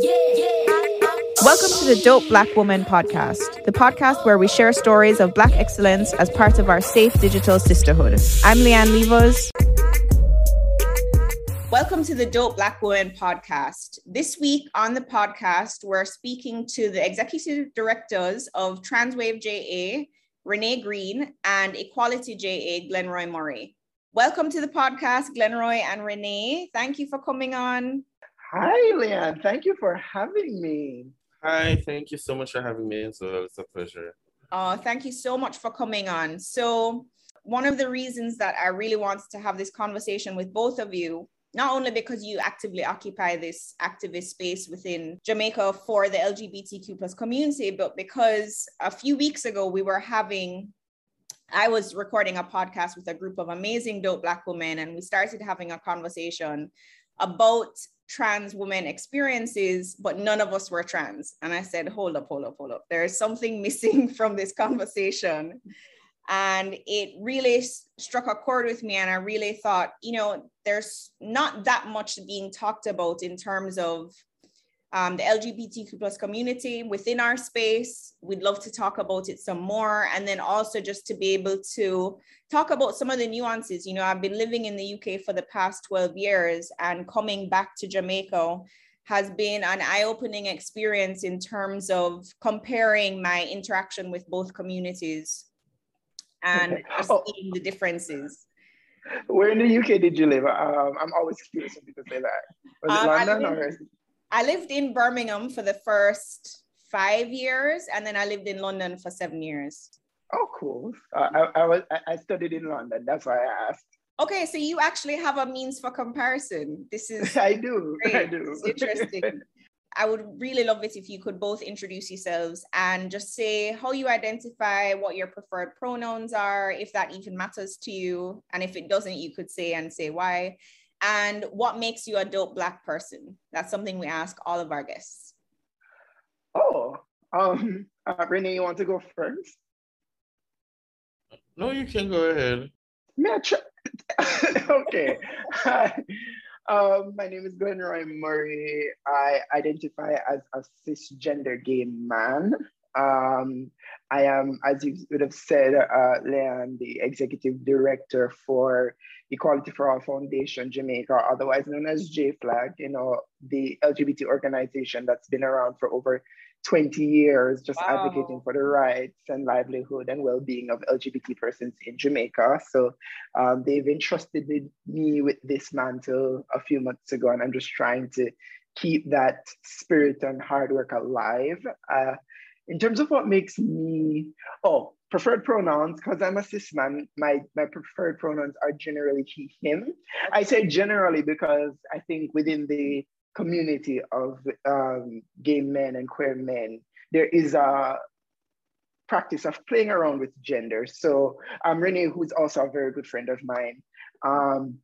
Welcome to the Dope Black Woman podcast, the podcast where we share stories of Black excellence as part of our safe digital sisterhood. I'm Leanne Levos. Welcome to the Dope Black Woman podcast. This week on the podcast, we're speaking to the executive directors of Transwave JA, Renee Green, and Equality JA, Glenroy Murray. Welcome to the podcast, Glenroy and Renee. Thank you for coming on. Hi, Leanne. Thank you for having me. Hi, thank you so much for having me as well. It's a pleasure. Oh, thank you so much for coming on. So, one of the reasons that I really wanted to have this conversation with both of you, not only because you actively occupy this activist space within Jamaica for the LGBTQ plus community, but because a few weeks ago we were having I was recording a podcast with a group of amazing dope black women, and we started having a conversation about trans women experiences, but none of us were trans. And I said, hold up, hold up, hold up. There is something missing from this conversation. And it really struck a chord with me. And I really thought, you know, there's not that much being talked about in terms of um, the LGBTQ plus community within our space. We'd love to talk about it some more. And then also just to be able to talk about some of the nuances. You know, I've been living in the UK for the past 12 years and coming back to Jamaica has been an eye-opening experience in terms of comparing my interaction with both communities and oh. seeing the differences. Where in the UK did you live? Um, I'm always curious when people say that. Was it um, London or? I lived in Birmingham for the first five years, and then I lived in London for seven years. Oh, cool. Uh, I, I, was I studied in London. That's why I asked. Okay, so you actually have a means for comparison. This is I do. Great. I do. It's interesting. I would really love it if you could both introduce yourselves and just say how you identify, what your preferred pronouns are, if that even matters to you. And if it doesn't, you could say and say why and what makes you a dope black person that's something we ask all of our guests oh um uh, renee you want to go first no you can go ahead yeah, okay Hi. Um, my name is Glenroy Murray. I identify as a cisgender gay man. Um, I am, as you would have said, uh, Leanne, the executive director for Equality for All Foundation Jamaica, otherwise known as JFLAG, you know, the LGBT organization that's been around for over 20 years, just wow. advocating for the rights and livelihood and well-being of LGBT persons in Jamaica. So um, they've entrusted me with this mantle a few months ago, and I'm just trying to keep that spirit and hard work alive. Uh, in terms of what makes me, oh, preferred pronouns, because I'm a cis man, my, my preferred pronouns are generally he, him. I say generally because I think within the community of um, gay men and queer men, there is a practice of playing around with gender. So um, Renee, who's also a very good friend of mine, um,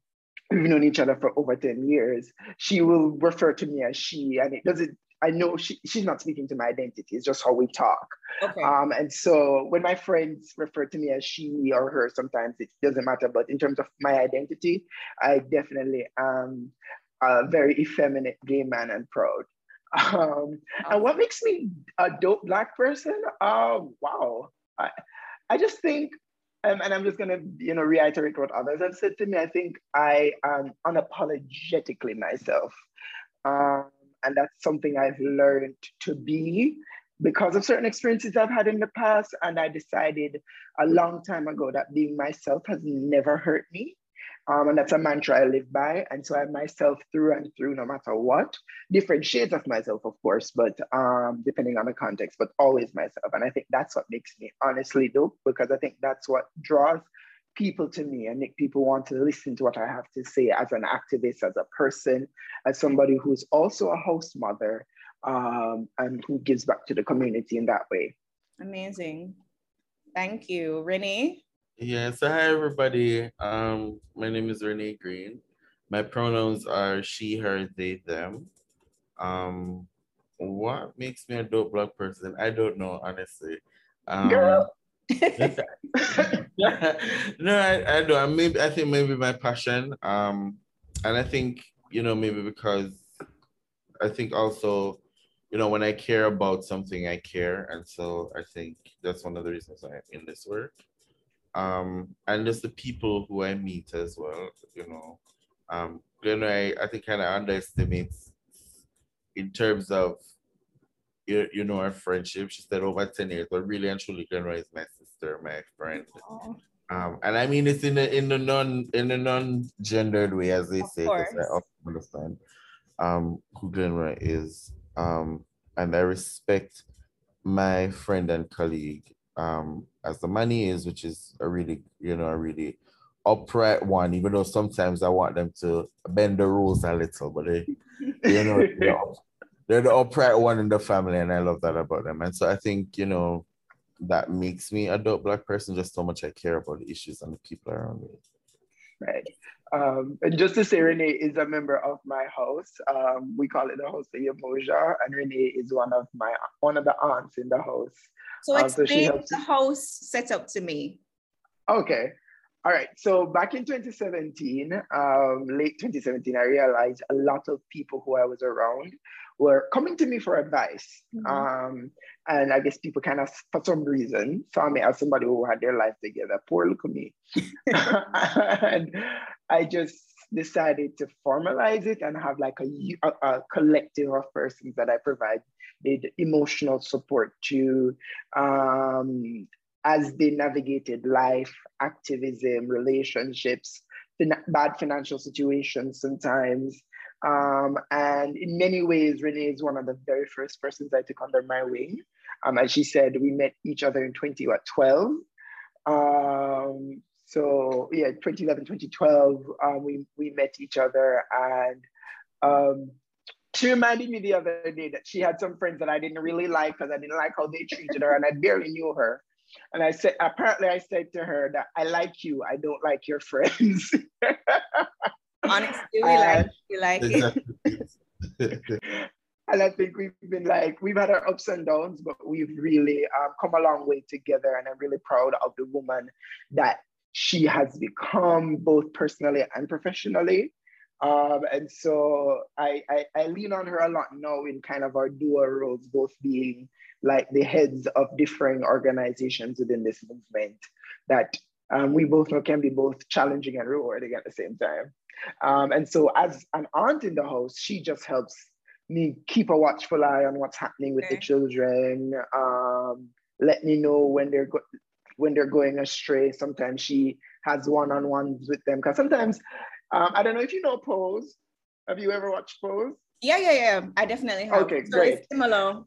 we've known each other for over 10 years, she will refer to me as she, and it doesn't I know she, she's not speaking to my identity. It's just how we talk. Okay. Um, and so when my friends refer to me as she or her, sometimes it doesn't matter. But in terms of my identity, I definitely am a very effeminate gay man and proud. Um, and what makes me a dope black person? Um, wow. I, I just think um, and I'm just gonna, you know, reiterate what others have said to me. I think I am unapologetically myself, um, and that's something I've learned to be because of certain experiences I've had in the past. And I decided a long time ago that being myself has never hurt me. Um, and that's a mantra I live by. And so I'm myself through and through, no matter what. Different shades of myself, of course, but um, depending on the context, but always myself. And I think that's what makes me honestly dope, because I think that's what draws people to me and make people want to listen to what I have to say as an activist, as a person, as somebody who's also a host mother, um, and who gives back to the community in that way. Amazing. Thank you. Renee? Yeah, so hi everybody. Um, my name is Renee Green. My pronouns are she, her, they, them. Um, what makes me a dope black person? I don't know, honestly. Um, Girl. no, I, I don't. Maybe I think maybe my passion. Um, and I think you know maybe because I think also you know when I care about something, I care, and so I think that's one of the reasons I'm in this work um, and just the people who I meet as well, you know. Um, Glenroy, I think kind of underestimates in terms of, you, you know, our friendship. She said over 10 years, but really and truly, Glenroy is my sister, my friend. Um, and I mean it's in the in the non in the non-gendered way, as they of say, because I often understand um, who Glenroy is. Um, and I respect my friend and colleague um, as the money is, which is a really, you know, a really upright one, even though sometimes I want them to bend the rules a little, but they, you know, they're, they're the upright one in the family, and I love that about them. And so I think, you know, that makes me a dope black person, just so much I care about the issues and the people around me. Right. Um, and just to say, Renee is a member of my house. Um, we call it the house of Yamoja, and Renee is one of my one of the aunts in the house. So explain um, so the house setup to me. Okay. All right. So back in 2017, um, late 2017, I realized a lot of people who I was around were coming to me for advice. Mm-hmm. Um, and I guess people kind of, for some reason, saw me as somebody who had their life together. Poor look at me. and I just decided to formalize it and have like a, a, a collective of persons that I provide emotional support to um, as they navigated life, activism, relationships, bad financial situations sometimes. Um, and in many ways, Renee is one of the very first persons I took under my wing. Um, as she said, we met each other in 20, what, 12? Um, so yeah, 2011, 2012, um, we, we met each other and um, she reminded me the other day that she had some friends that I didn't really like because I didn't like how they treated her and I barely knew her. And I said, apparently I said to her that I like you, I don't like your friends. Honestly, we like you like it. and I think we've been like, we've had our ups and downs, but we've really um, come a long way together. And I'm really proud of the woman that she has become both personally and professionally. Um, and so I, I, I lean on her a lot now in kind of our dual roles, both being like the heads of differing organizations within this movement that um, we both know can be both challenging and rewarding at the same time. Um, and so as an aunt in the house, she just helps me keep a watchful eye on what's happening with okay. the children, um, let me know when they're go- when they're going astray. Sometimes she has one-on-ones with them because sometimes um, I don't know if you know Pose. Have you ever watched Pose? Yeah, yeah, yeah. I definitely have. Okay, so great. similar.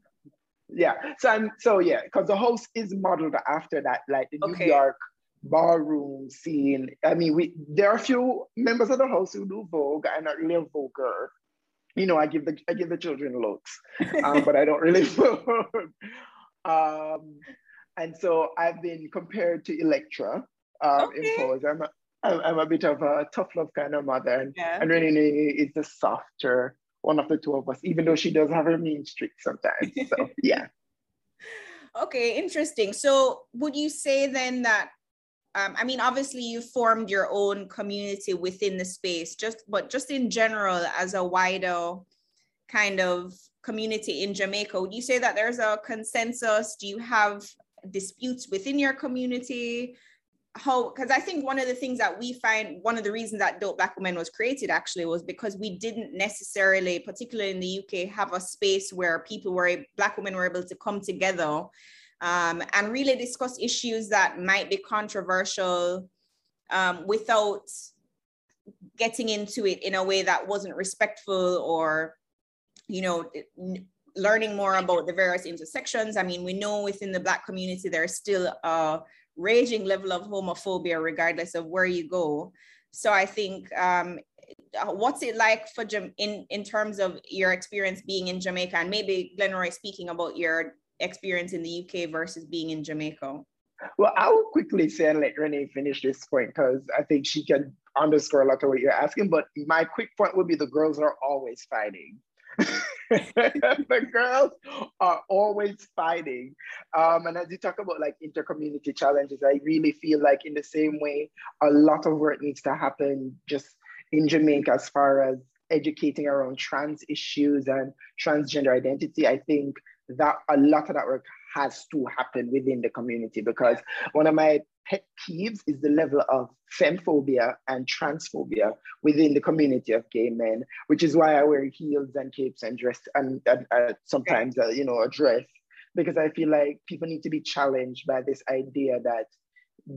Yeah. So I'm so yeah, because the host is modeled after that, like the okay. New York ballroom scene. I mean, we there are a few members of the house who do Vogue. I'm not really a Voguer. You know, I give the I give the children looks, um, but I don't really Vogue. Um, and so I've been compared to Elektra um, okay. in Pose. I'm a, I'm, a bit of a tough love kind of mother, and, yeah. and Renee is the softer one of the two of us, even though she does have her mean streak sometimes. So yeah. okay, interesting. So would you say then that um, I mean, obviously you formed your own community within the space, just but just in general, as a wider kind of community in Jamaica, would you say that there's a consensus? Do you have disputes within your community? how because I think one of the things that we find one of the reasons that Dope Black Women was created actually was because we didn't necessarily, particularly in the UK, have a space where people were black women were able to come together um, and really discuss issues that might be controversial um, without getting into it in a way that wasn't respectful or you know learning more about the various intersections. I mean we know within the black community there's still a raging level of homophobia regardless of where you go. So i think um, what's it like for in in terms of your experience being in jamaica? And maybe glenroy speaking about your experience in the uk versus being in jamaica well, I will quickly say and let Renee finish this point because I think she can underscore a lot of what you're asking. But my quick point would be the girls are always fighting. the girls are always fighting. Um, and as you talk about like intercommunity challenges, I really feel like in the same way, a lot of work needs to happen just in Jamaica as far as educating around trans issues and transgender identity. I think that a lot of that work has to happen within the community because one of my pet peeves is the level of femmephobia and transphobia within the community of gay men, which is why I wear heels and capes and dress and, uh, sometimes, uh, you know, a dress, because I feel like people need to be challenged by this idea that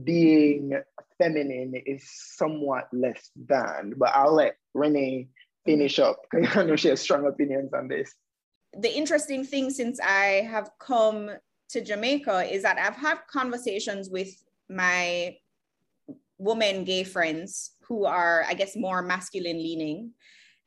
being feminine is somewhat less than. But I'll let Renee finish up because I know she has strong opinions on this the interesting thing since I have come to Jamaica is that I've had conversations with my women gay friends who are, I guess, more masculine leaning.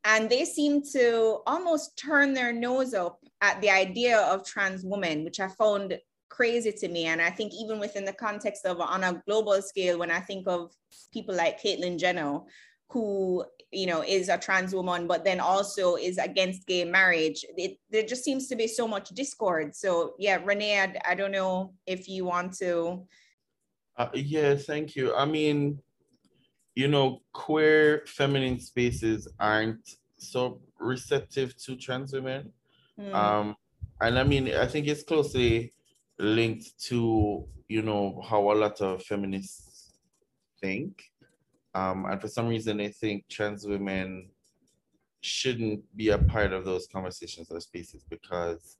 And they seem to almost turn their nose up at the idea of trans women, which I found crazy to me. And I think even within the context of on a global scale, when I think of people like Caitlyn Jenner, who you know is a trans woman but then also is against gay marriage. It, there just seems to be so much discord. So yeah renee i, I don't know if you want to. Uh, yeah thank you. I mean you know queer feminine spaces aren't so receptive to trans women. Mm. um and i mean i think it's closely linked to you know how a lot of feminists think um, and for some reason, they think trans women shouldn't be a part of those conversations or spaces because,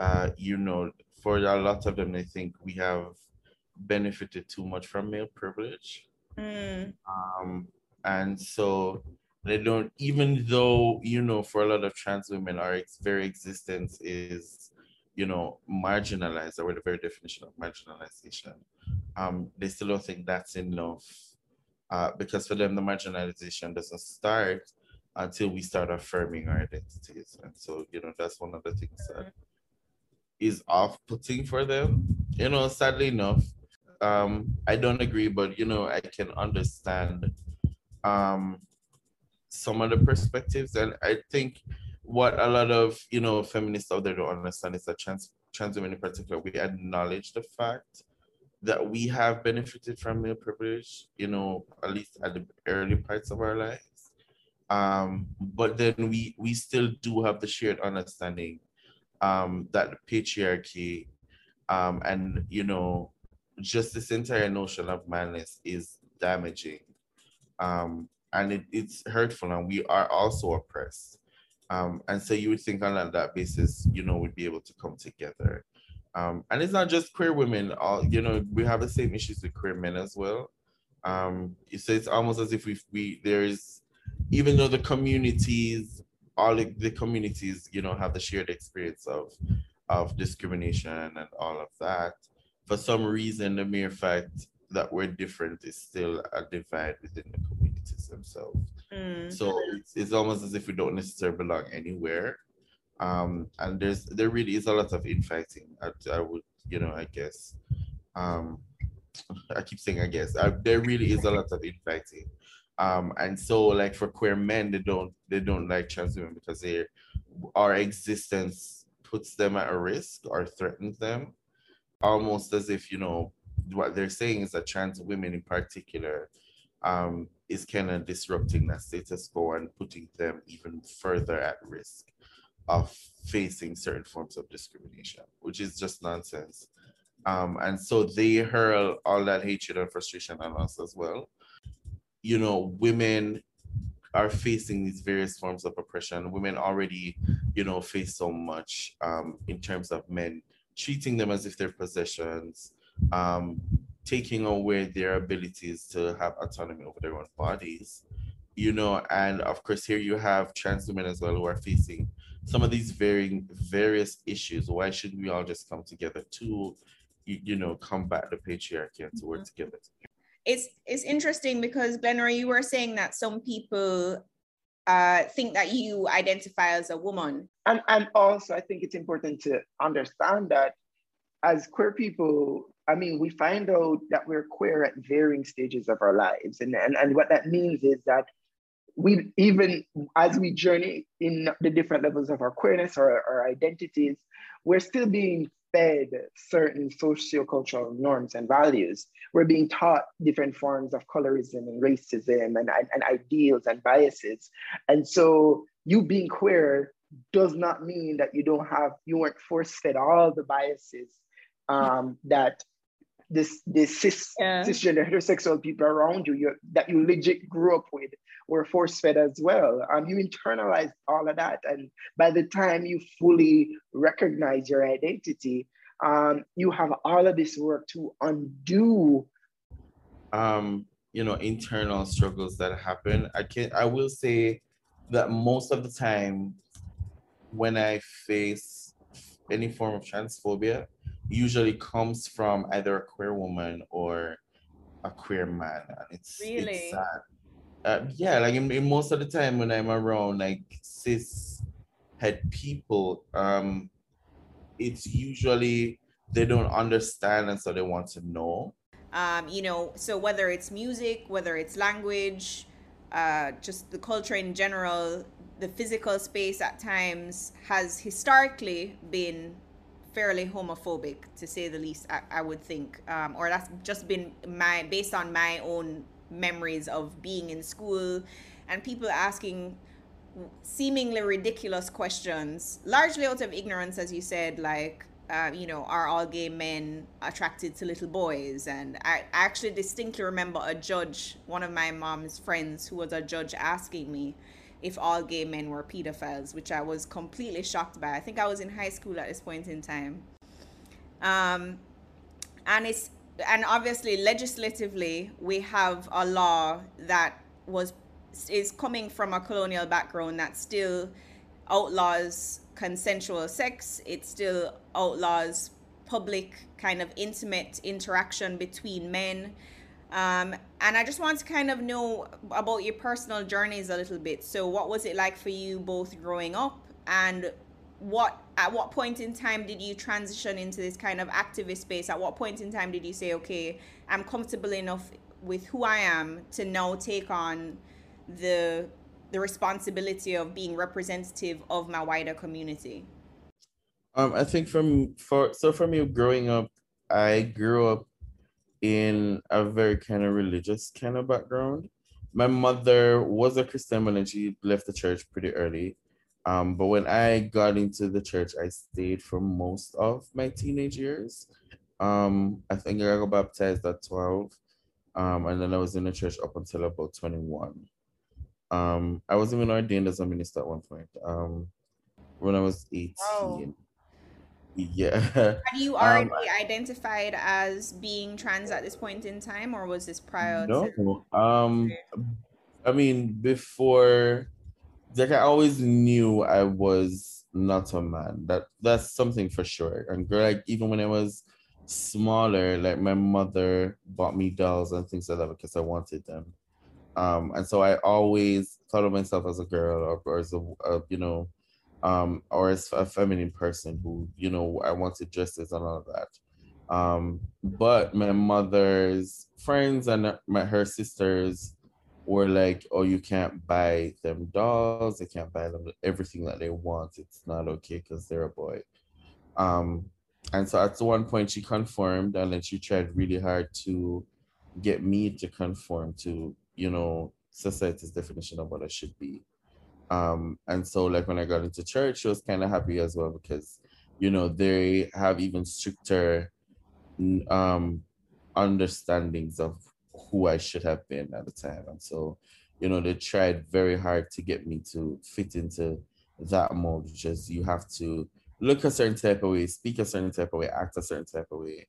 uh, you know, for a lot of them, they think we have benefited too much from male privilege. Mm. Um, and so they don't, even though, you know, for a lot of trans women, our ex- very existence is, you know, marginalized, or the very definition of marginalization, um, they still don't think that's enough uh, because for them the marginalization doesn't start until we start affirming our identities. And so you know that's one of the things that is off-putting for them. You know sadly enough um i don't agree but you know i can understand um some of the perspectives. And i think what a lot of you know feminists out there don't understand is that trans trans women in particular we acknowledge the fact that we have benefited from male privilege, you know, at least at the early parts of our lives. Um, but then we we still do have the shared understanding um, that patriarchy um, and you know just this entire notion of madness is damaging. Um, and it, it's hurtful and we are also oppressed. Um, and so you would think on that basis you know we'd be able to come together um, and it's not just queer women. All you know, we have the same issues with queer men as well. Um, so it's almost as if we we there's even though the communities, all the communities, you know, have the shared experience of of discrimination and all of that. For some reason, the mere fact that we're different is still a divide within the communities themselves. Mm. So it's, it's almost as if we don't necessarily belong anywhere um, and there's there really is a lot of infighting. I, I would, you know, I guess. Um, I keep saying I guess I, there really is a lot of infighting. Um, and so like for queer men, they don't they don't like trans women because they our existence puts them at a risk or threatens them, almost as if you know what they're saying is that trans women in particular um, is kind of disrupting that status quo and putting them even further at risk of facing certain forms of discrimination, which is just nonsense. Um, and so they hurl all that hatred and frustration on us as well. You know, women are facing these various forms of oppression. Women already, you know, face so much um, in terms of men treating them as if they're possessions, um, taking away their abilities to have autonomy over their own bodies, you know, and of course here you have trans women as well who are facing some of these varying various issues. Why shouldn't we all just come together to, you, you know, combat the patriarchy and to work mm-hmm. together? It's it's interesting because Glenroy, you were saying that some people uh, think that you identify as a woman. And and also I think it's important to understand that as queer people, I mean, we find out that we're queer at varying stages of our lives. And, and, and what that means is that we even as we journey in the different levels of our queerness or our identities, we're still being fed certain socio-cultural norms and values. We're being taught different forms of colorism and racism and, and, and ideals and biases. And so you being queer does not mean that you don't have, you weren't force fed all the biases um, that this this cis yeah. cisgender heterosexual people around you, you that you legit grew up with were force fed as well. Um, you internalize all of that, and by the time you fully recognize your identity, um, you have all of this work to undo. Um, you know, internal struggles that happen. I can I will say that most of the time, when I face any form of transphobia, usually comes from either a queer woman or a queer man, and it's really it's sad. Uh, yeah, like in, in, most of the time when I'm around like cis het people, um, it's usually they don't understand and so they want to know. Um, you know, so whether it's music, whether it's language, uh, just the culture in general, the physical space at times has historically been fairly homophobic to say the least i, I would think um, or that's just been my based on my own memories of being in school and people asking seemingly ridiculous questions largely out of ignorance as you said like uh, you know, are all gay men attracted to little boys? And I actually distinctly remember a judge, one of my mom's friends who was a judge, asking me, if all gay men were pedophiles, which I was completely shocked by. I think I was in high school at this point in time. Um, and it's and obviously legislatively we have a law that was is coming from a colonial background that still outlaws consensual sex. It still outlaws public kind of intimate interaction between men um, and I just want to kind of know about your personal journeys a little bit. So, what was it like for you both growing up, and what at what point in time did you transition into this kind of activist space? At what point in time did you say, okay, I'm comfortable enough with who I am to now take on the the responsibility of being representative of my wider community? Um, I think from for so for me growing up, I grew up in a very kind of religious kind of background. My mother was a Christian when she left the church pretty early. Um, but when I got into the church, I stayed for most of my teenage years. Um, I think I got baptized at 12. Um, and then I was in the church up until about 21. Um, I was even ordained as a minister at one point um, when I was 18. Oh. Yeah. Have you already um, identified as being trans at this point in time, or was this prior? No. To- um, I mean, before, like I always knew I was not a man. That that's something for sure. And like even when I was smaller, like my mother bought me dolls and things like that because I wanted them. Um, and so I always thought of myself as a girl or, or as a, a you know um, or as a feminine person who, you know, I wanted justice and all of that. Um, but my mother's friends and my, her sisters were like, oh, you can't buy them dolls, they can't buy them everything that they want. It's not okay because they're a boy. Um, and so at one point she conformed and then she tried really hard to get me to conform to, you know, society's definition of what I should be. Um, and so like when I got into church, she was kind of happy as well because, you know, they have even stricter um, understandings of who I should have been at the time. And so, you know, they tried very hard to get me to fit into that mold, which is you have to look a certain type of way, speak a certain type of way, act a certain type of way.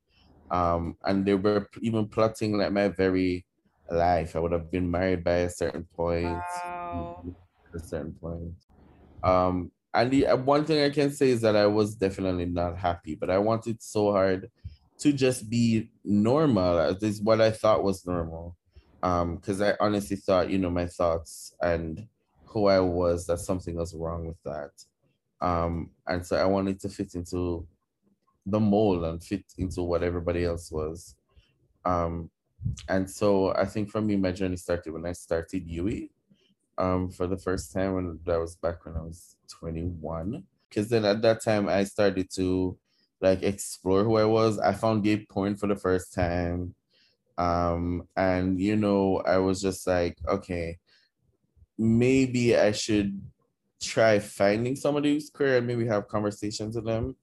Um, and they were even plotting like my very life. I would have been married by a certain point. Wow. Certain point. Um, and the uh, one thing I can say is that I was definitely not happy, but I wanted so hard to just be normal. This is what I thought was normal. Um, because I honestly thought, you know, my thoughts and who I was, that something was wrong with that. Um, and so I wanted to fit into the mold and fit into what everybody else was. Um, and so I think for me, my journey started when I started UWI um, for the first time, and that was back when I was 21. Because then at that time, I started to like explore who I was. I found gay porn for the first time. Um, and you know, I was just like, okay, maybe I should try finding somebody who's queer and maybe have conversations with them.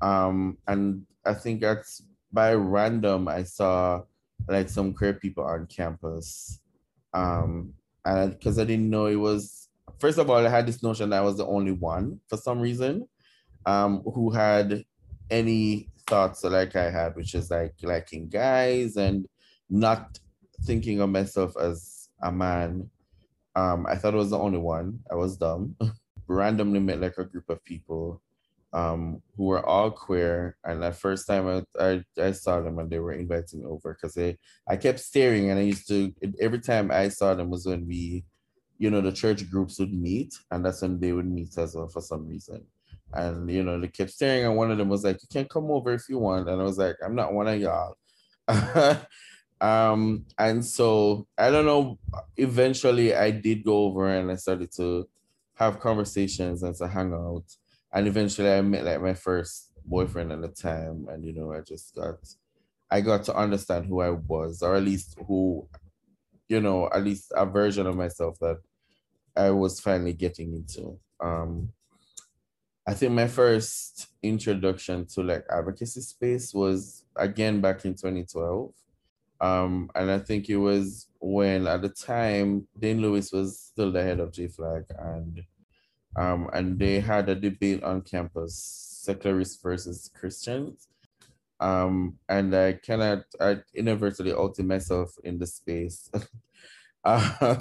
Um, and I think that's by random I saw like some queer people on campus. Um, and because I didn't know it was first of all, I had this notion that I was the only one for some reason, um, who had any thoughts like I had, which is like liking guys and not thinking of myself as a man. Um, I thought I was the only one. I was dumb. Randomly met like a group of people um, who were all queer. And that first time I, I, I saw them and they were inviting over because they I kept staring and I used to every time I saw them was when we, you know, the church groups would meet and that's when they would meet as well for some reason. And you know, they kept staring and one of them was like, You can come over if you want. And I was like, I'm not one of y'all. um, and so I don't know, eventually I did go over and I started to have conversations and to hang out and eventually I met like my first boyfriend at the time, and you know, I just got, I got to understand who I was, or at least who, you know, at least a version of myself that I was finally getting into. Um, I think my first introduction to like advocacy space was again back in 2012. Um, and I think it was when at the time Dane Lewis was still the head of JFLAG and um, and they had a debate on campus, secularists versus Christians. Um, and I cannot, I inadvertently outed myself in the space, uh,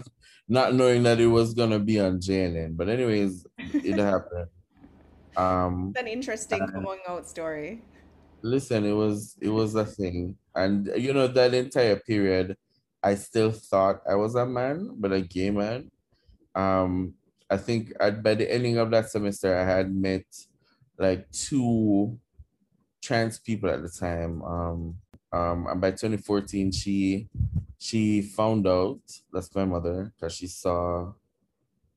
not knowing that it was gonna be on JNN. But anyways, it happened. Um, it's an interesting coming out story. Listen, it was it was a thing, and you know that entire period, I still thought I was a man, but a gay man. Um, I think at, by the ending of that semester, I had met like two trans people at the time. Um, um, and by 2014, she she found out that's my mother because she saw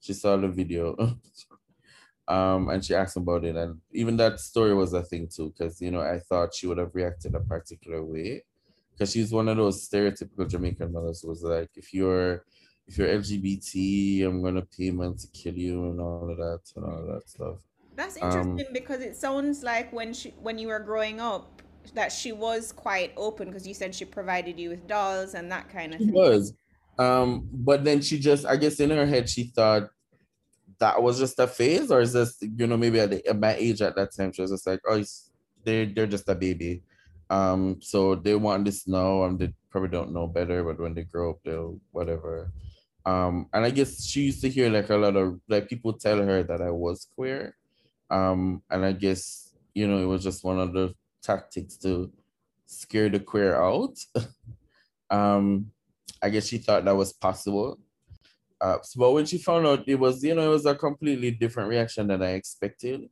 she saw the video. um, and she asked about it, and even that story was a thing too, because you know I thought she would have reacted a particular way, because she's one of those stereotypical Jamaican mothers who was like, if you're if you're LGBT, I'm gonna pay man to kill you and all of that and all of that stuff. That's interesting um, because it sounds like when she when you were growing up that she was quite open because you said she provided you with dolls and that kind of thing. was. Um, but then she just I guess in her head she thought that was just a phase, or is this, you know, maybe at, the, at my age at that time, she was just like, oh, they're, they're just a baby. Um, so they want this now, and they probably don't know better, but when they grow up, they'll whatever. Um, and I guess she used to hear like a lot of like people tell her that I was queer. Um, and I guess, you know, it was just one of the tactics to scare the queer out. um, I guess she thought that was possible. Uh, so, but when she found out it was, you know, it was a completely different reaction than I expected.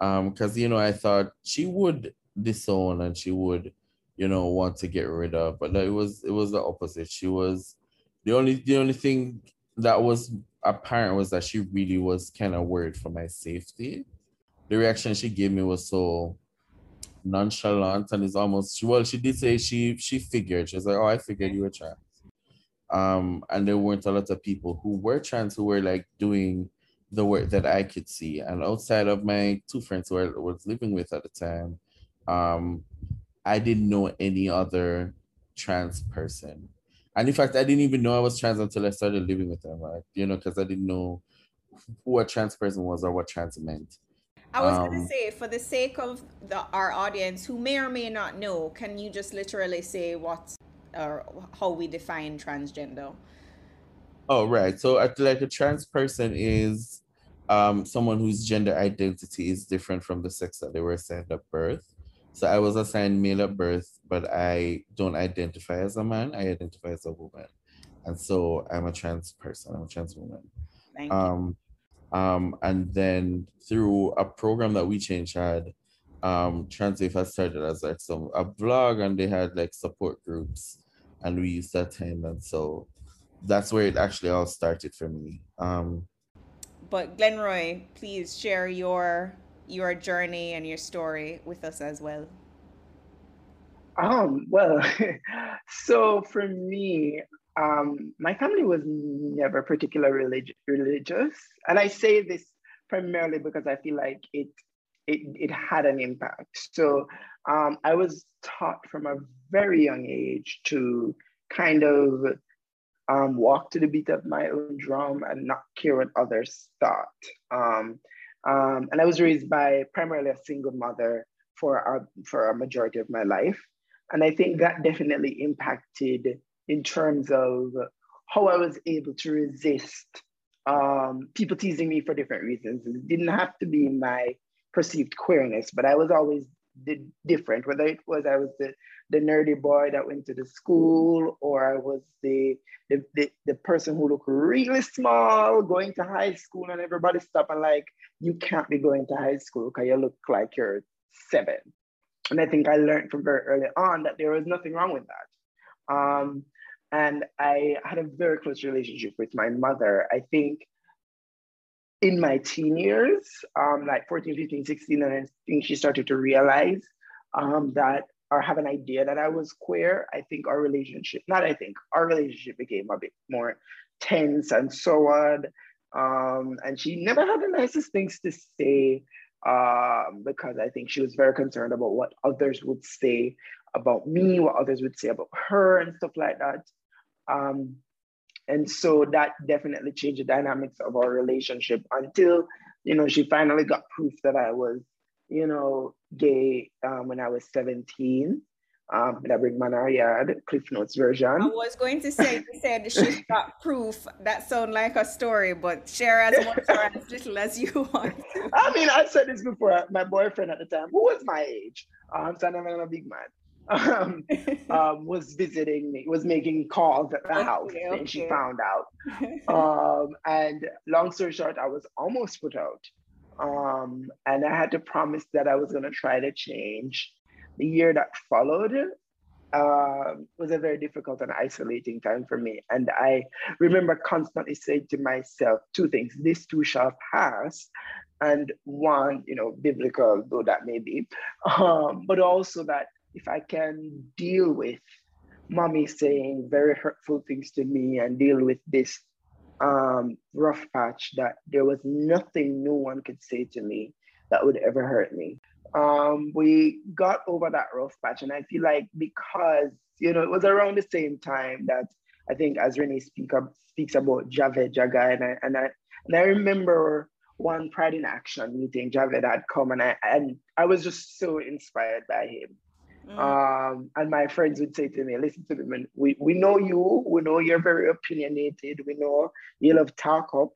Um, because you know, I thought she would disown and she would, you know, want to get rid of, but it was it was the opposite. She was the only the only thing that was apparent was that she really was kind of worried for my safety. The reaction she gave me was so nonchalant and it's almost well, she did say she she figured. She was like, Oh, I figured you were trans. Um, and there weren't a lot of people who were trans who were like doing the work that I could see. And outside of my two friends who I was living with at the time, um, I didn't know any other trans person. And in fact, I didn't even know I was trans until I started living with them, right? You know, because I didn't know who a trans person was or what trans meant. I was um, going to say, for the sake of the, our audience who may or may not know, can you just literally say what or how we define transgender? Oh, right. So, like a trans person is um, someone whose gender identity is different from the sex that they were assigned at birth. So, I was assigned male at birth, but I don't identify as a man. I identify as a woman, and so I'm a trans person. I'm a trans woman. Thank um, you um, and then through a program that We Change had, um, Transwave has started as like some a blog, and they had like support groups, and we used to attend, and so that's where it actually all started for me. Um, but Glenroy, please share your your journey and your story with us as well. Um, well, so for me, um, my family was never particularly relig- religious. And I say this primarily because I feel like it, it, it had an impact. So um, I was taught from a very young age to kind of um, walk to the beat of my own drum and not care what others thought. Um, um, and I was raised by primarily a single mother for a, for a majority of my life. And I think that definitely impacted in terms of how I was able to resist um, people teasing me for different reasons. It didn't have to be my perceived queerness, but I was always different, whether it was I was the, the nerdy boy that went to the school or I was the, the, the, the person who looked really small going to high school and everybody stopped and like, you can't be going to high school because you look like you're seven. And I think I learned from very early on that there was nothing wrong with that. Um, and I had a very close relationship with my mother. I think in my teen years, um, like 14, 15, 16, and I think she started to realize um, that or have an idea that I was queer. I think our relationship, not I think, our relationship became a bit more tense and so on. Um, and she never had the nicest things to say um, because I think she was very concerned about what others would say about me, what others would say about her, and stuff like that. Um, and so that definitely changed the dynamics of our relationship until, you know, she finally got proof that I was, you know, gay um, when I was 17. Um, that bring Manariad, Cliff Notes version. I was going to say, you said she got proof. That sound like a story, but share as much or as little as you want. To. I mean, I said this before. My boyfriend at the time, who was my age, um, so I'm a big man um, um, was visiting me, was making calls at the okay, house, okay. and she found out. Um, and long story short, I was almost put out. Um, and I had to promise that I was going to try to change. The year that followed uh, was a very difficult and isolating time for me. And I remember constantly saying to myself two things this too shall pass. And one, you know, biblical, though that may be, um, but also that if I can deal with mommy saying very hurtful things to me and deal with this um, rough patch that there was nothing no one could say to me that would ever hurt me. Um, we got over that rough patch, and I feel like because you know it was around the same time that I think as Renee speak up, speaks about Javed Jaghai, and I and I and I remember one Pride in Action meeting Javed had come, and I and I was just so inspired by him. Mm. Um, and my friends would say to me, listen to me, we, we know you, we know you're very opinionated, we know you love talk up,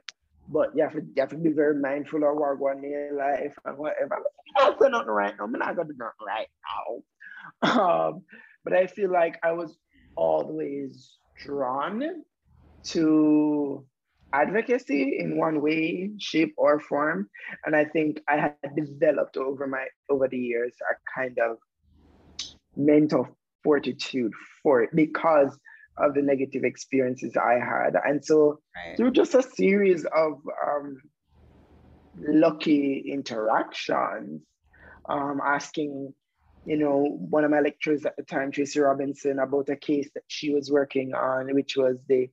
but you have to, you have to be very mindful of what going in your life and whatever. I'm not nothing right now. I'm not to do nothing right now. Um, but I feel like I was always drawn to advocacy in one way, shape, or form. And I think I had developed over my over the years a kind of mental fortitude for it because of the negative experiences I had. And so right. through just a series of um, lucky interactions, um, asking, you know, one of my lecturers at the time, Tracy Robinson, about a case that she was working on, which was the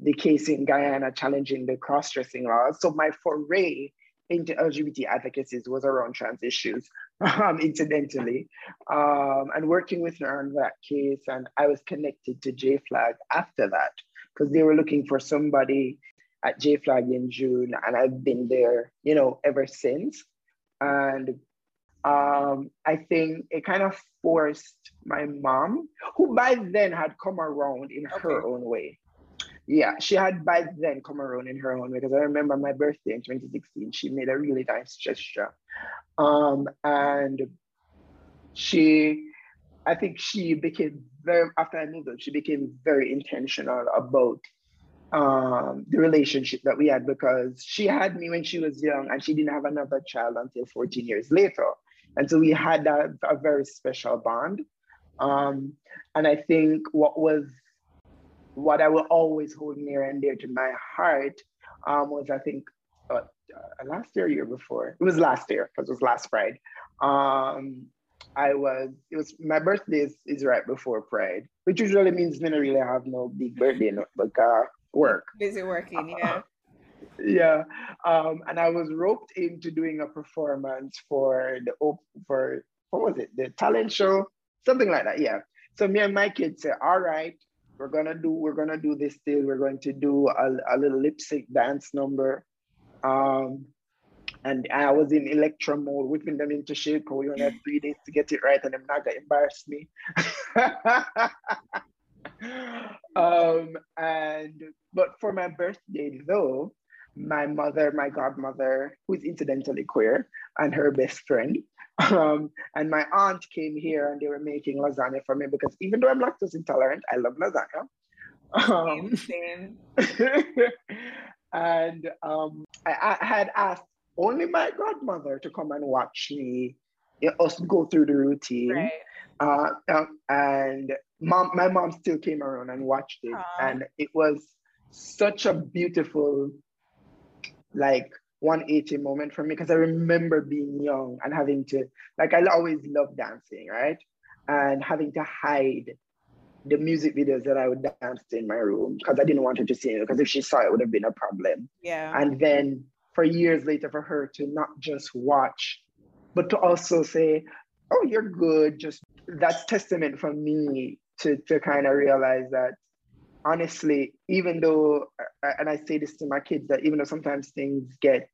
the case in Guyana challenging the cross-dressing laws. So my foray into LGBT advocacies was around trans issues, um, incidentally, um, and working with her on that case. And I was connected to JFLAG after that because they were looking for somebody at JFLAG in June, and I've been there, you know, ever since. And um, I think it kind of forced my mom, who by then had come around in okay. her own way. Yeah, she had by then come around in her own way because I remember my birthday in 2016, she made a really nice gesture. Um, and she, I think she became very, after I moved on, she became very intentional about um, the relationship that we had because she had me when she was young and she didn't have another child until 14 years later. And so we had a, a very special bond. Um, and I think what was, what I will always hold near and dear to my heart um, was, I think, uh, uh, last year, year before, it was last year because it was last Pride. Um, I was, it was, my birthday is, is right before Pride, which usually means I don't really have no big birthday, no, but uh, work. Busy working, yeah. yeah, um, and I was roped into doing a performance for the for what was it, the talent show, something like that. Yeah. So me and my kids said, all right, we're gonna do we're gonna do this deal. We're going to do a, a little lip sync dance number. Um, and I was in Elektra mode, whipping them into shape. We only had three days to get it right, and I'm not gonna embarrass me. um, and but for my birthday though, my mother, my godmother, who is incidentally queer, and her best friend, um, and my aunt came here and they were making lasagna for me because even though I'm lactose intolerant, I love lasagna. Um, same, same. and um, I, I, had asked only my godmother to come and watch me, us go through the routine. Right. Uh, um, and mom, my mom still came around and watched it, Aww. and it was such a beautiful, like 180 moment for me because I remember being young and having to, like, I always loved dancing, right? And having to hide the music videos that I would dance in my room because I didn't want her to see it because if she saw it, it would have been a problem. Yeah. And then for years later, for her to not just watch, but to also say, "Oh, you're good," just that's testament for me to to kind of realize that honestly, even though, and I say this to my kids, that even though sometimes things get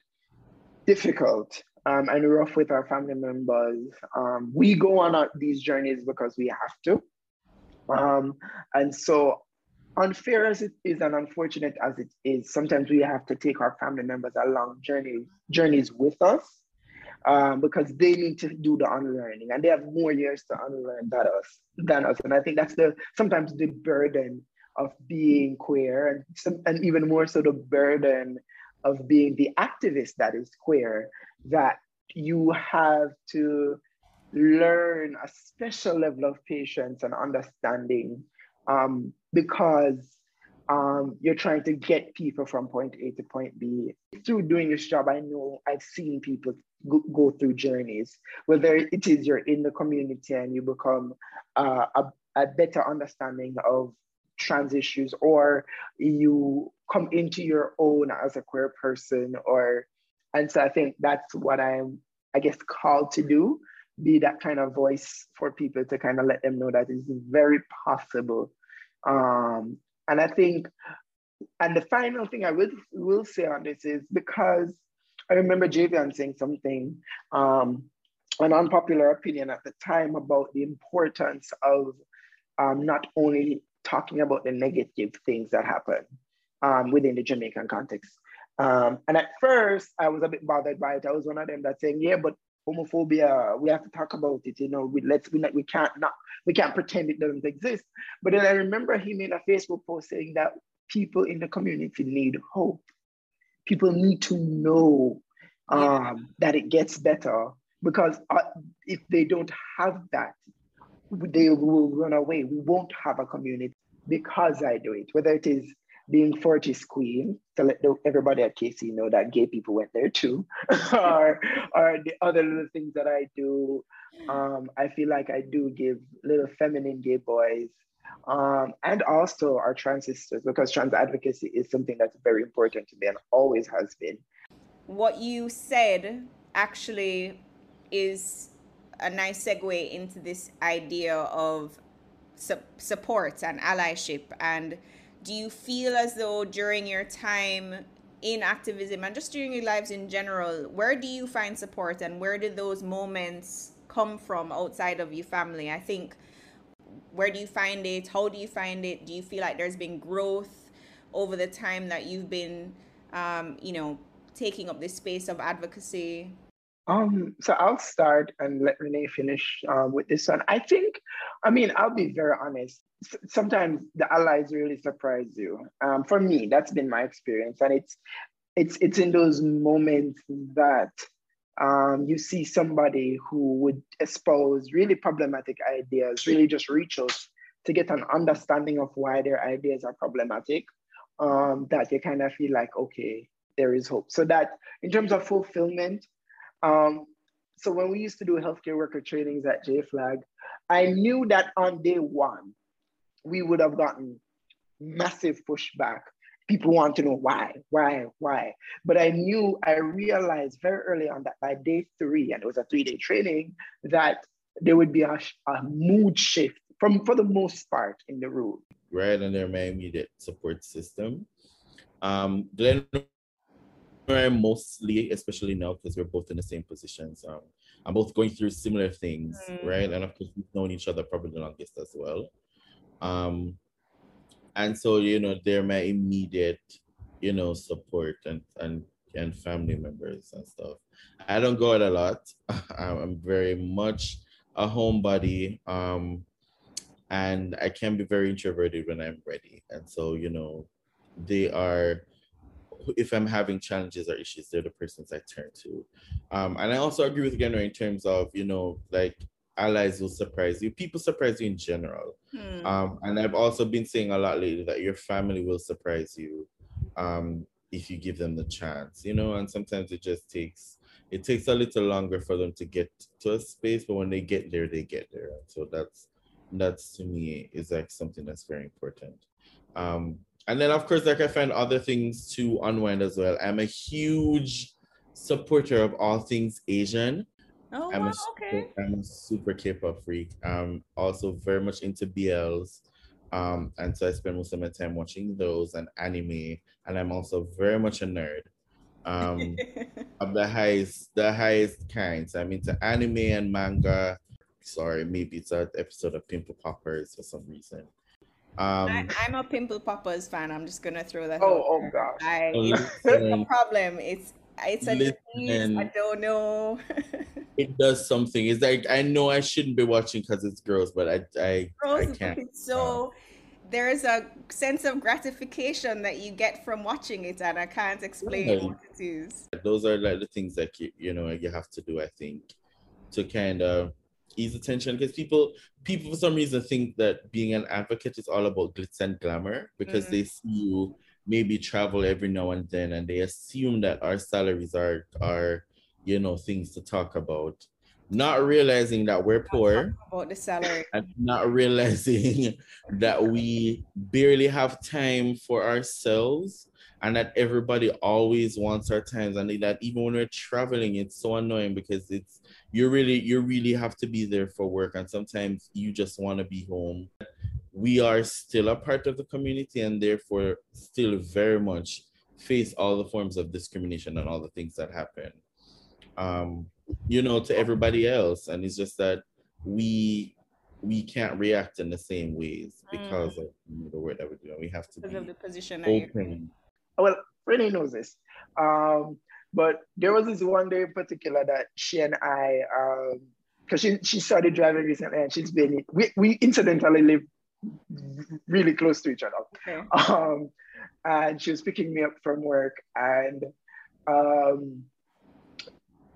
difficult um, and rough with our family members, um, we go on these journeys because we have to. Um, and so, unfair as it is and unfortunate as it is, sometimes we have to take our family members along journey, journeys with us um, because they need to do the unlearning and they have more years to unlearn than us. Than us. And I think that's the sometimes the burden of being queer and, some, and even more so the burden of being the activist that is queer that you have to learn a special level of patience and understanding um, because um, you're trying to get people from point A to point B. Through doing this job, I know I've seen people go, go through journeys, whether it is you're in the community and you become uh, a, a better understanding of trans issues or you come into your own as a queer person or and so i think that's what i'm i guess called to do be that kind of voice for people to kind of let them know that it's very possible. Um and i think and the final thing i will will say on this is because i remember Javed saying something um an unpopular opinion at the time about the importance of um, not only talking about the negative things that happen um, within the Jamaican context. Um, and at first, I was a bit bothered by it. I was one of them that saying, "Yeah, but homophobia, we have to talk about it. You know, we let's we, we can't not we can't pretend it doesn't exist." But then I remember he made a Facebook post saying that people in the community need hope. People need to know um, that it gets better because uh, if they don't have that, they will run away. We won't have a community because I do it, whether it is being Fortis Queen to let everybody at KC know that gay people went there too, or, or the other little things that I do. Um, I feel like I do give little feminine gay boys um, and also our trans sisters because trans advocacy is something that's very important to me and always has been. what you said actually is a nice segue into this idea of su- support and allyship. And do you feel as though during your time in activism and just during your lives in general, where do you find support and where do those moments come from outside of your family? I think where do you find it? How do you find it? Do you feel like there's been growth over the time that you've been, um, you know, taking up this space of advocacy? Um, so I'll start and let Renee finish uh, with this one. I think, I mean, I'll be very honest. S- sometimes the allies really surprise you. Um, for me, that's been my experience, and it's it's it's in those moments that um, you see somebody who would espouse really problematic ideas, really just reach us to get an understanding of why their ideas are problematic. Um, that you kind of feel like, okay, there is hope. So that in terms of fulfillment, um, so when we used to do healthcare worker trainings at JFlag, I knew that on day one, we would have gotten massive pushback. People want to know why, why, why. But I knew, I realized very early on that by day three, and it was a three day training, that there would be a, a mood shift from, for the most part in the room. Right under my immediate support system. Um, Glenn mostly, especially now, because we're both in the same positions. Um, I'm both going through similar things, mm. right? And of course, we've known each other probably the longest as well. Um, and so, you know, they're my immediate, you know, support and and and family members and stuff. I don't go out a lot. I'm very much a homebody. Um, and I can be very introverted when I'm ready. And so, you know, they are if I'm having challenges or issues, they're the persons I turn to. Um, and I also agree with Glenroy in terms of, you know, like allies will surprise you. People surprise you in general. Hmm. Um, and I've also been saying a lot lately that your family will surprise you um, if you give them the chance, you know, and sometimes it just takes it takes a little longer for them to get to a space, but when they get there, they get there. So that's that's to me is like something that's very important. Um, and then of course, like I find other things to unwind as well. I'm a huge supporter of all things Asian. Oh, I'm wow, a, okay. I'm a super K-pop freak. I'm also very much into BLs. Um, and so I spend most of my time watching those and anime. And I'm also very much a nerd. Um, of the highest, the highest kinds. I'm into anime and manga. Sorry, maybe it's an episode of Pimple Poppers for some reason. Um, I, am a Pimple Poppers fan. I'm just gonna throw that. Oh, oh gosh. I, no problem. It's it's a disease. I don't know. it does something. It's like I know I shouldn't be watching because it's gross, but I I, gross, I can't. So there's a sense of gratification that you get from watching it, and I can't explain yeah. what it is. Those are like the things that you you know you have to do. I think to kind of ease attention because people people for some reason think that being an advocate is all about glitz and glamour because mm-hmm. they see you maybe travel every now and then and they assume that our salaries are are you know things to talk about. Not realizing that we're poor. about the salary. And not realizing that we barely have time for ourselves and that everybody always wants our times and that even when we're traveling it's so annoying because it's you really you really have to be there for work and sometimes you just want to be home. We are still a part of the community and therefore still very much face all the forms of discrimination and all the things that happen um you know to everybody else. And it's just that we we can't react in the same ways because mm. of the work that we're doing. We have to because be of the position open well Renee knows this um but there was this one day in particular that she and I, because um, she, she started driving recently and she's been, we, we incidentally live really close to each other. Okay. Um, and she was picking me up from work and um,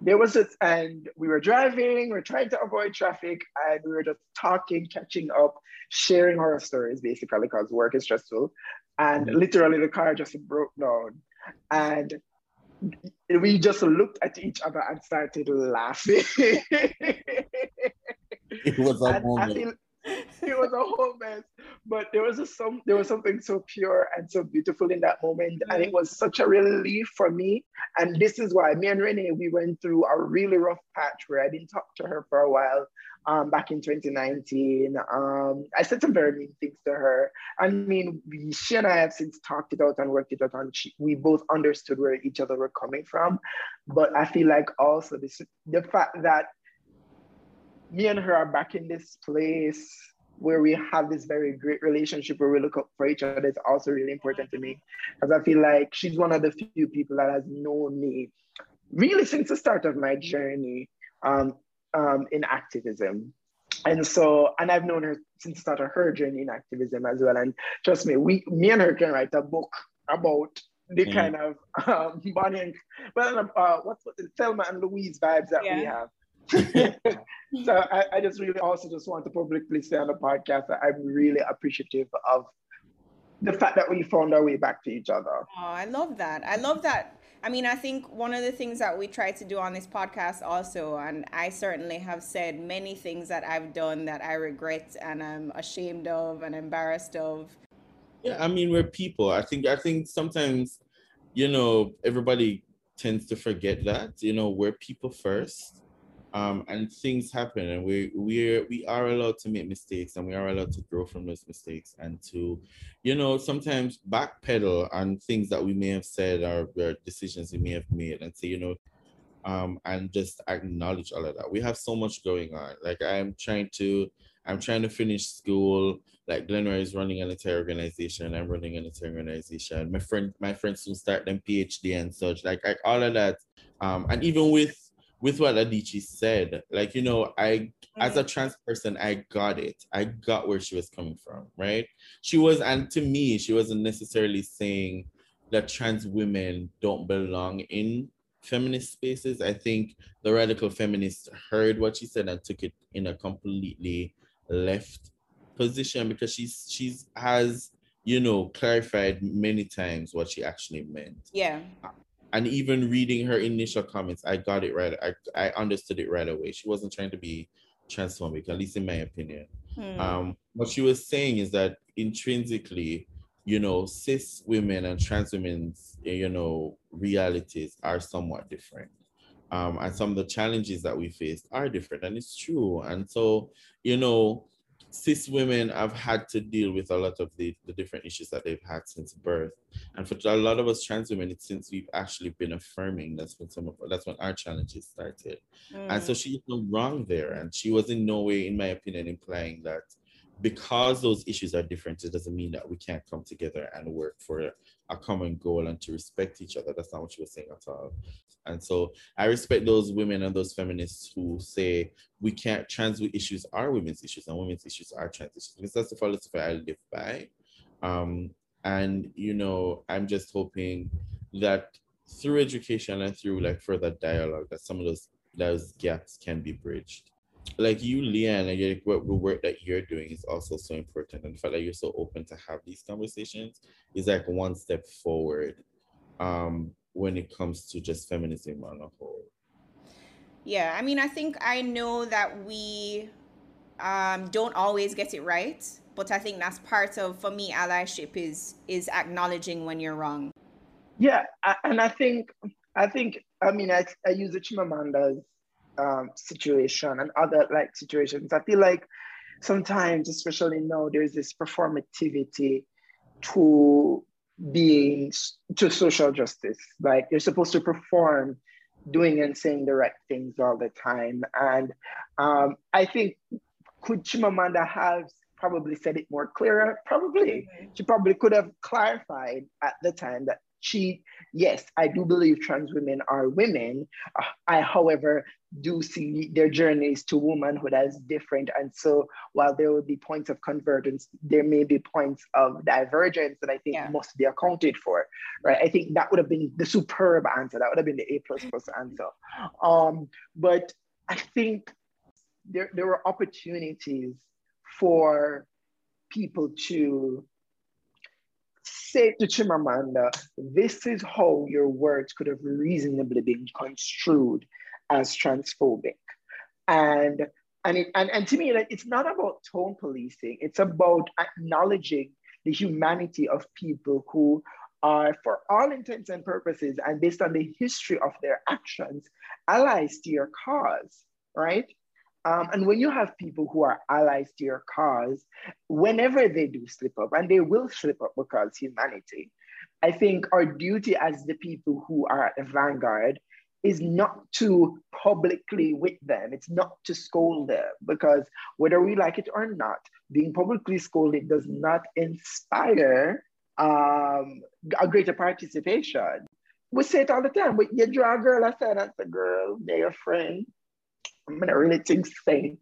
there was a, and we were driving, we are trying to avoid traffic and we were just talking, catching up, sharing horror stories basically because work is stressful. And literally the car just broke down. And we just looked at each other and started laughing. it was a moment. it was a whole mess. but there was a, some there was something so pure and so beautiful in that moment and it was such a relief for me and this is why me and renee we went through a really rough patch where i didn't talk to her for a while um, back in 2019 um, i said some very mean things to her. I mean she and i have since talked it out and worked it out and she, we both understood where each other were coming from. But i feel like also this the fact that me and her are back in this place where we have this very great relationship where we look up for each other is also really important to me. Because I feel like she's one of the few people that has known me really since the start of my journey. Um, um, in activism. And so, and I've known her since the start of her journey in activism as well. And trust me, we, me and her can write a book about the mm. kind of um, Bonnie and, well, uh, what's what, Thelma and Louise vibes that yeah. we have. so I, I, just really also just want to publicly say on the podcast that I'm really appreciative of the fact that we found our way back to each other. Oh, I love that. I love that. I mean, I think one of the things that we try to do on this podcast also, and I certainly have said many things that I've done that I regret and I'm ashamed of and embarrassed of. Yeah, I mean, we're people. I think I think sometimes, you know, everybody tends to forget that. You know, we're people first um, and things happen and we we we are allowed to make mistakes and we are allowed to grow from those mistakes and to you know sometimes backpedal on things that we may have said or, or decisions we may have made and say you know um, and just acknowledge all of that. We have so much going on. Like i'm trying to i'm trying to finish school. Like Glenroy is running an entire organization. I'm running an entire organization. My friend my friends will start them phd and such. Like, like all of that. Um, and even with with what Adichie said, like, you know, I, as a mm-hmm. trans person, I got it. I got where she was coming from, right? She was, and to me, she wasn't necessarily saying that trans women don't belong in feminist spaces. I think the radical feminists heard what she said and took it in a completely left position because she's she's has you know clarified many times what she actually meant. Yeah uh, and even reading her initial comments, I got it right. I, I understood it right away. She wasn't trying to be transphobic, at least in my opinion. Hmm. Um, what she was saying is that intrinsically, you know, cis women and trans women's, you know, realities are somewhat different. Um, and some of the challenges that we face are different, and it's true. And so, you know, cis women have had to deal with a lot of the, the different issues that they've had since birth. And for a lot of us trans women, it's since we've actually been affirming that's when some of that's when our challenges started. Mm. And so mm. she's no wrong there. And she was in no way, in my opinion, implying that because those issues are different, it doesn't mean that we can't come together and work for a common goal and to respect each other. That's not what she was saying at all. And so I respect those women and those feminists who say we can't trans issues are women's issues and women's issues are trans issues because that's the philosophy I live by. Um, and you know, I'm just hoping that through education and through like further dialogue, that some of those those gaps can be bridged like you, Leanne, and your, what the work that you're doing is also so important. And the fact that you're so open to have these conversations is like one step forward um, when it comes to just feminism on a whole. Yeah, I mean, I think I know that we um, don't always get it right, but I think that's part of, for me, allyship is is acknowledging when you're wrong. Yeah, and I think I think I mean I, I use the Chimamanda's um, situation and other like situations. I feel like sometimes, especially now, there's this performativity to being to social justice. Like you're supposed to perform doing and saying the right things all the time. And um, I think could Chimamanda have probably said it more clearer? Probably. Mm-hmm. She probably could have clarified at the time that she, yes, I do believe trans women are women. Uh, I, however, do see their journeys to womanhood as different. And so while there will be points of convergence, there may be points of divergence that I think yeah. must be accounted for, right? I think that would have been the superb answer. That would have been the A plus plus answer. Um, but I think there, there were opportunities for people to say to Chimamanda, this is how your words could have reasonably been construed as transphobic. And and, it, and, and to me, like, it's not about tone policing. It's about acknowledging the humanity of people who are, for all intents and purposes, and based on the history of their actions, allies to your cause, right? Um, and when you have people who are allies to your cause, whenever they do slip up, and they will slip up because humanity, I think our duty as the people who are at the vanguard is not to publicly whip them. It's not to scold them because whether we like it or not, being publicly scolded does not inspire um, a greater participation. We say it all the time, but you draw a girl aside and say, girl, they're your friend. I'm gonna really think say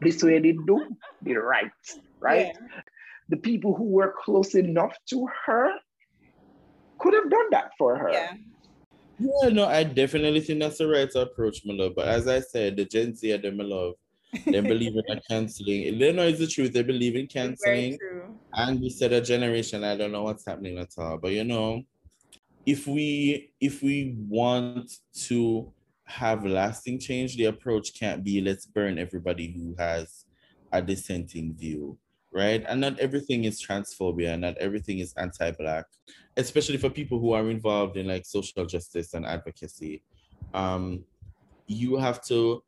this way they do, they're right, right? Yeah. The people who were close enough to her could have done that for her. Yeah. Yeah, no, I definitely think that's the right approach, my love. But as I said, the Gen Z are them, my love. They believe in canceling. They know it's the truth. They believe in canceling. And we said a generation, I don't know what's happening at all. But you know, if we if we want to have lasting change, the approach can't be let's burn everybody who has a dissenting view right? And not everything is transphobia, and not everything is anti-black, especially for people who are involved in like social justice and advocacy. Um, you have to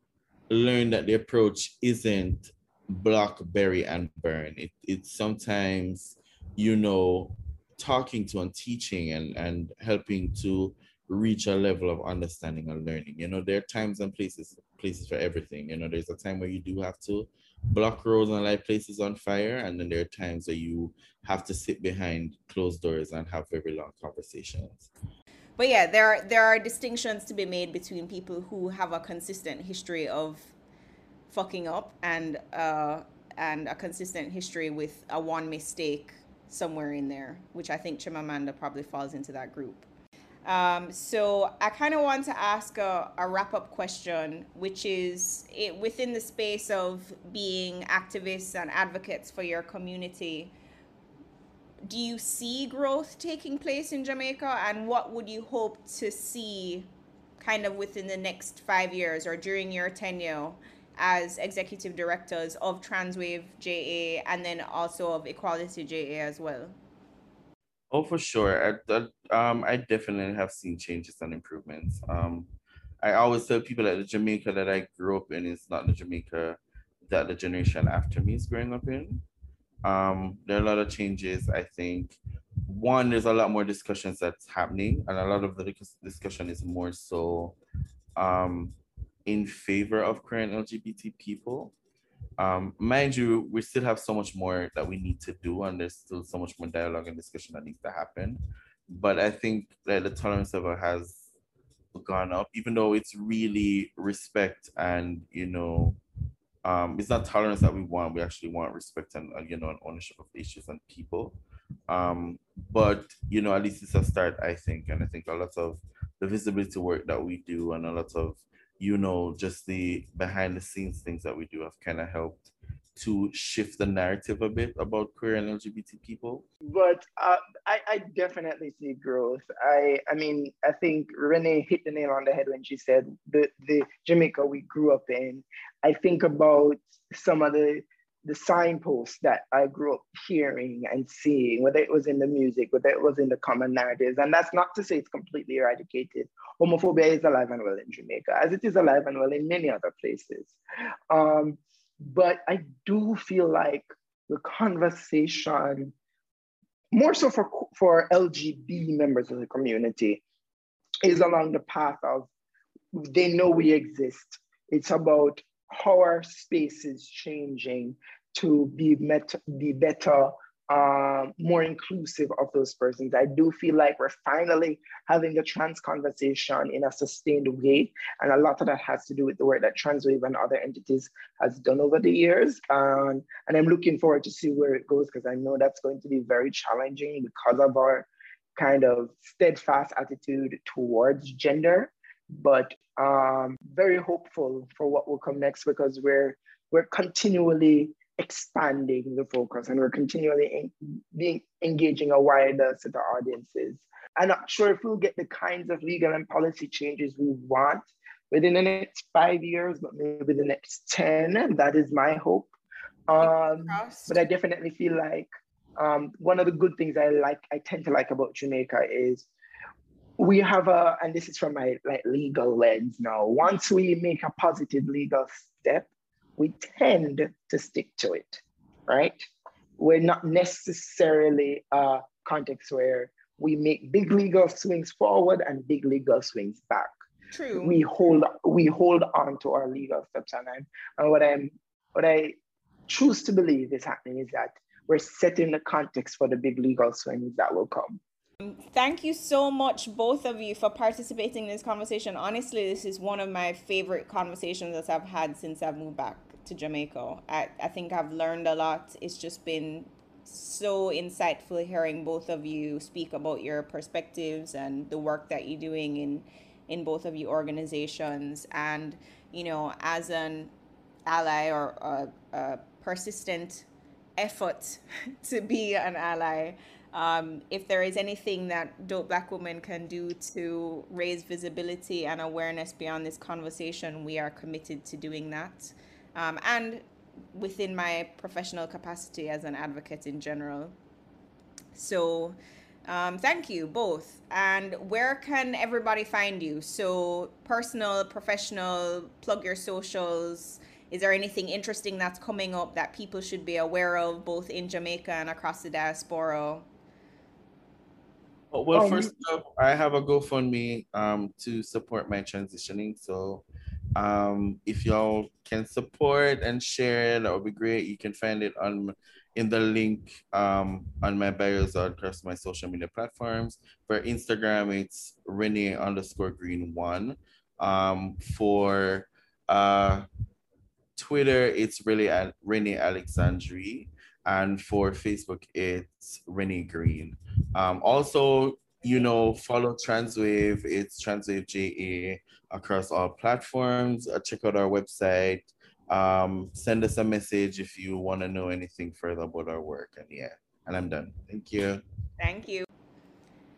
learn that the approach isn't block, bury, and burn. It, it's sometimes, you know, talking to and teaching and, and helping to reach a level of understanding and learning. You know, there are times and places places for everything. You know, there's a time where you do have to block roads and light places on fire. And then there are times where you have to sit behind closed doors and have very long conversations. But yeah, there are there are distinctions to be made between people who have a consistent history of fucking up and uh and a consistent history with a one mistake somewhere in there, which I think Chimamanda probably falls into that group. Um, so I kind of want to ask a, a wrap up question, which is it, within the space of being activists and advocates for your community, do you see growth taking place in Jamaica? And what would you hope to see kind of within the next five years or during your tenure as executive directors of Transwave JA and then also of Equality JA as well? Oh, for sure. I, um, I definitely have seen changes and improvements. Um, I always tell people that the Jamaica that I grew up in is not the Jamaica that the generation after me is growing up in. Um, there are a lot of changes. I think one, there's a lot more discussions that's happening, and a lot of the discussion is more so um, in favor of queer and LGBT people. Um, mind you, we still have so much more that we need to do, and there's still so much more dialogue and discussion that needs to happen. But I think that the tolerance level has gone up, even though it's really respect and you know, um, it's not tolerance that we want. We actually want respect and uh, you know, an ownership of issues and people. Um, but you know, at least it's a start, I think, and I think a lot of the visibility work that we do and a lot of you know, just the behind the scenes things that we do have kind of helped to shift the narrative a bit about queer and LGBT people? But uh, I, I definitely see growth. I, I mean, I think Renee hit the nail on the head when she said the, the Jamaica we grew up in. I think about some of the the signposts that I grew up hearing and seeing, whether it was in the music, whether it was in the common narratives. And that's not to say it's completely eradicated. Homophobia is alive and well in Jamaica, as it is alive and well in many other places. Um, but I do feel like the conversation, more so for, for LGB members of the community, is along the path of they know we exist. It's about how our space is changing to be, met, be better, uh, more inclusive of those persons. I do feel like we're finally having a trans conversation in a sustained way. And a lot of that has to do with the work that Transwave and other entities has done over the years. Um, and I'm looking forward to see where it goes because I know that's going to be very challenging because of our kind of steadfast attitude towards gender but um, very hopeful for what will come next because we're we're continually expanding the focus and we're continually in, being engaging a wider set of audiences. I'm not sure if we'll get the kinds of legal and policy changes we want within the next five years, but maybe the next 10. That is my hope. Um, but I definitely feel like um, one of the good things I like, I tend to like about Jamaica is we have a, and this is from my like legal lens now. Once we make a positive legal step, we tend to stick to it, right? We're not necessarily a context where we make big legal swings forward and big legal swings back. True. We hold we hold on to our legal steps, and, I'm, and what I'm what I choose to believe is happening is that we're setting the context for the big legal swings that will come. Thank you so much, both of you, for participating in this conversation. Honestly, this is one of my favorite conversations that I've had since I've moved back to Jamaica. I, I think I've learned a lot. It's just been so insightful hearing both of you speak about your perspectives and the work that you're doing in in both of your organizations and you know as an ally or a, a persistent effort to be an ally um, if there is anything that dope black women can do to raise visibility and awareness beyond this conversation we are committed to doing that um, and within my professional capacity as an advocate in general. So, um, thank you both. And where can everybody find you? So, personal, professional, plug your socials. Is there anything interesting that's coming up that people should be aware of, both in Jamaica and across the diaspora? Well, um, first up, I have a GoFundMe um, to support my transitioning. So um, if y'all can support and share it, that would be great. You can find it on in the link um, on my bios across my social media platforms. For Instagram, it's Renee underscore green one. Um, for uh, Twitter, it's really at Renee Alexandri. And for Facebook, it's Renee Green. Um, also, you know, follow Transwave. It's Transwave JA across all platforms. Uh, check out our website. Um, send us a message if you want to know anything further about our work. And yeah, and I'm done. Thank you. Thank you.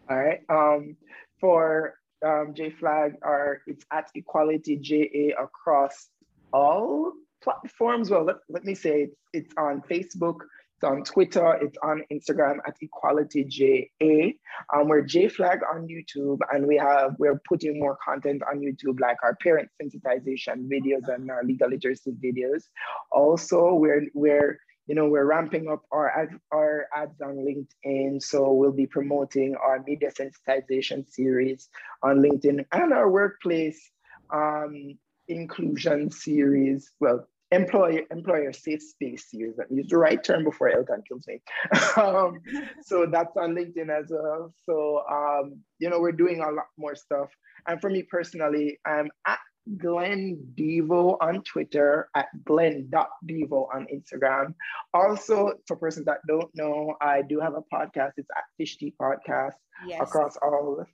All right. Um, for um, J Flag, our it's at Equality JA across all platforms. Well, let, let me say it's, it's on Facebook, it's on Twitter, it's on Instagram at Equality JA. Um, we're J Flag on YouTube, and we have we're putting more content on YouTube, like our parent sensitization videos and our legal literacy videos. Also, we're we're you know we're ramping up our ad, our ads on LinkedIn, so we'll be promoting our media sensitization series on LinkedIn and our workplace um, inclusion series. Well, employer employer safe space series. Use the right term before Elton kills me. um, so that's on LinkedIn as well. So um, you know we're doing a lot more stuff. And for me personally, I'm at Glenn Devo on Twitter, at Glenn.devo on Instagram. Also, for persons that don't know, I do have a podcast. It's at Fish Tea Podcast yes. across all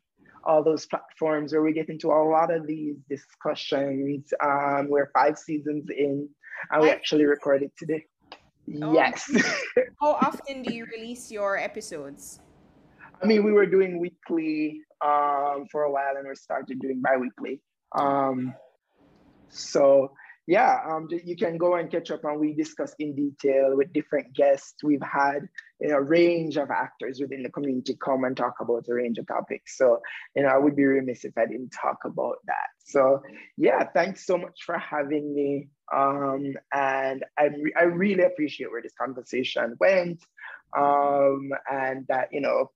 all those platforms where we get into a lot of these discussions. Um, we're five seasons in and we actually recorded today. Oh, yes. how often do you release your episodes? I mean, we were doing weekly um, for a while, and we started doing bi-weekly. Um, so yeah, um, you can go and catch up and we discuss in detail with different guests. We've had you know, a range of actors within the community come and talk about a range of topics. So, you know, I would be remiss if I didn't talk about that. So yeah, thanks so much for having me. Um, and I, I really appreciate where this conversation went. Um, and that, you know,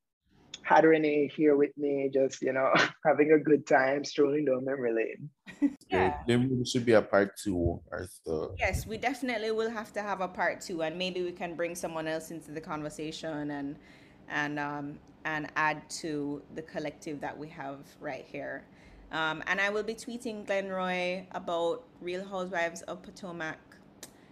had Renee here with me, just you know, having a good time strolling down memory lane. yeah. There should be a part two or so. Yes, we definitely will have to have a part two, and maybe we can bring someone else into the conversation and and um and add to the collective that we have right here. Um, and I will be tweeting Glenroy about Real Housewives of Potomac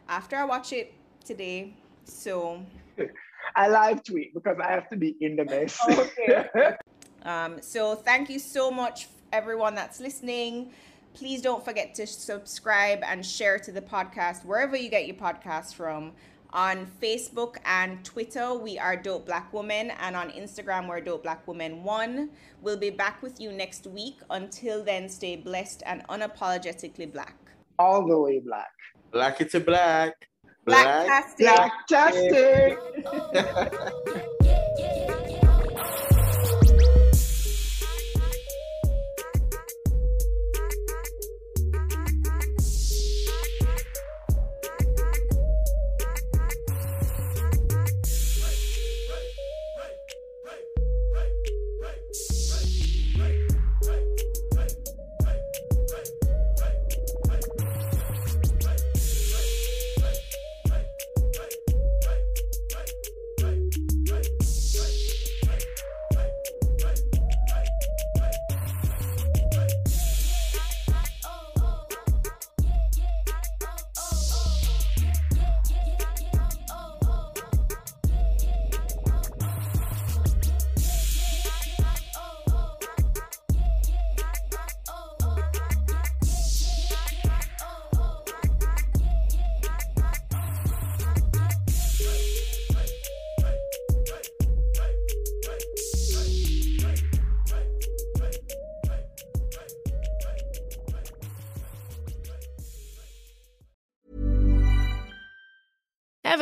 after I watch it today. So I live tweet because I have to be in the mess. okay. um, so thank you so much, everyone that's listening. Please don't forget to subscribe and share to the podcast wherever you get your podcast from. On Facebook and Twitter, we are Dope Black Woman, and on Instagram, we're Dope Black Woman One. We'll be back with you next week. Until then, stay blessed and unapologetically black. All the way black. Black it's a black. Black Blacktastic. Ever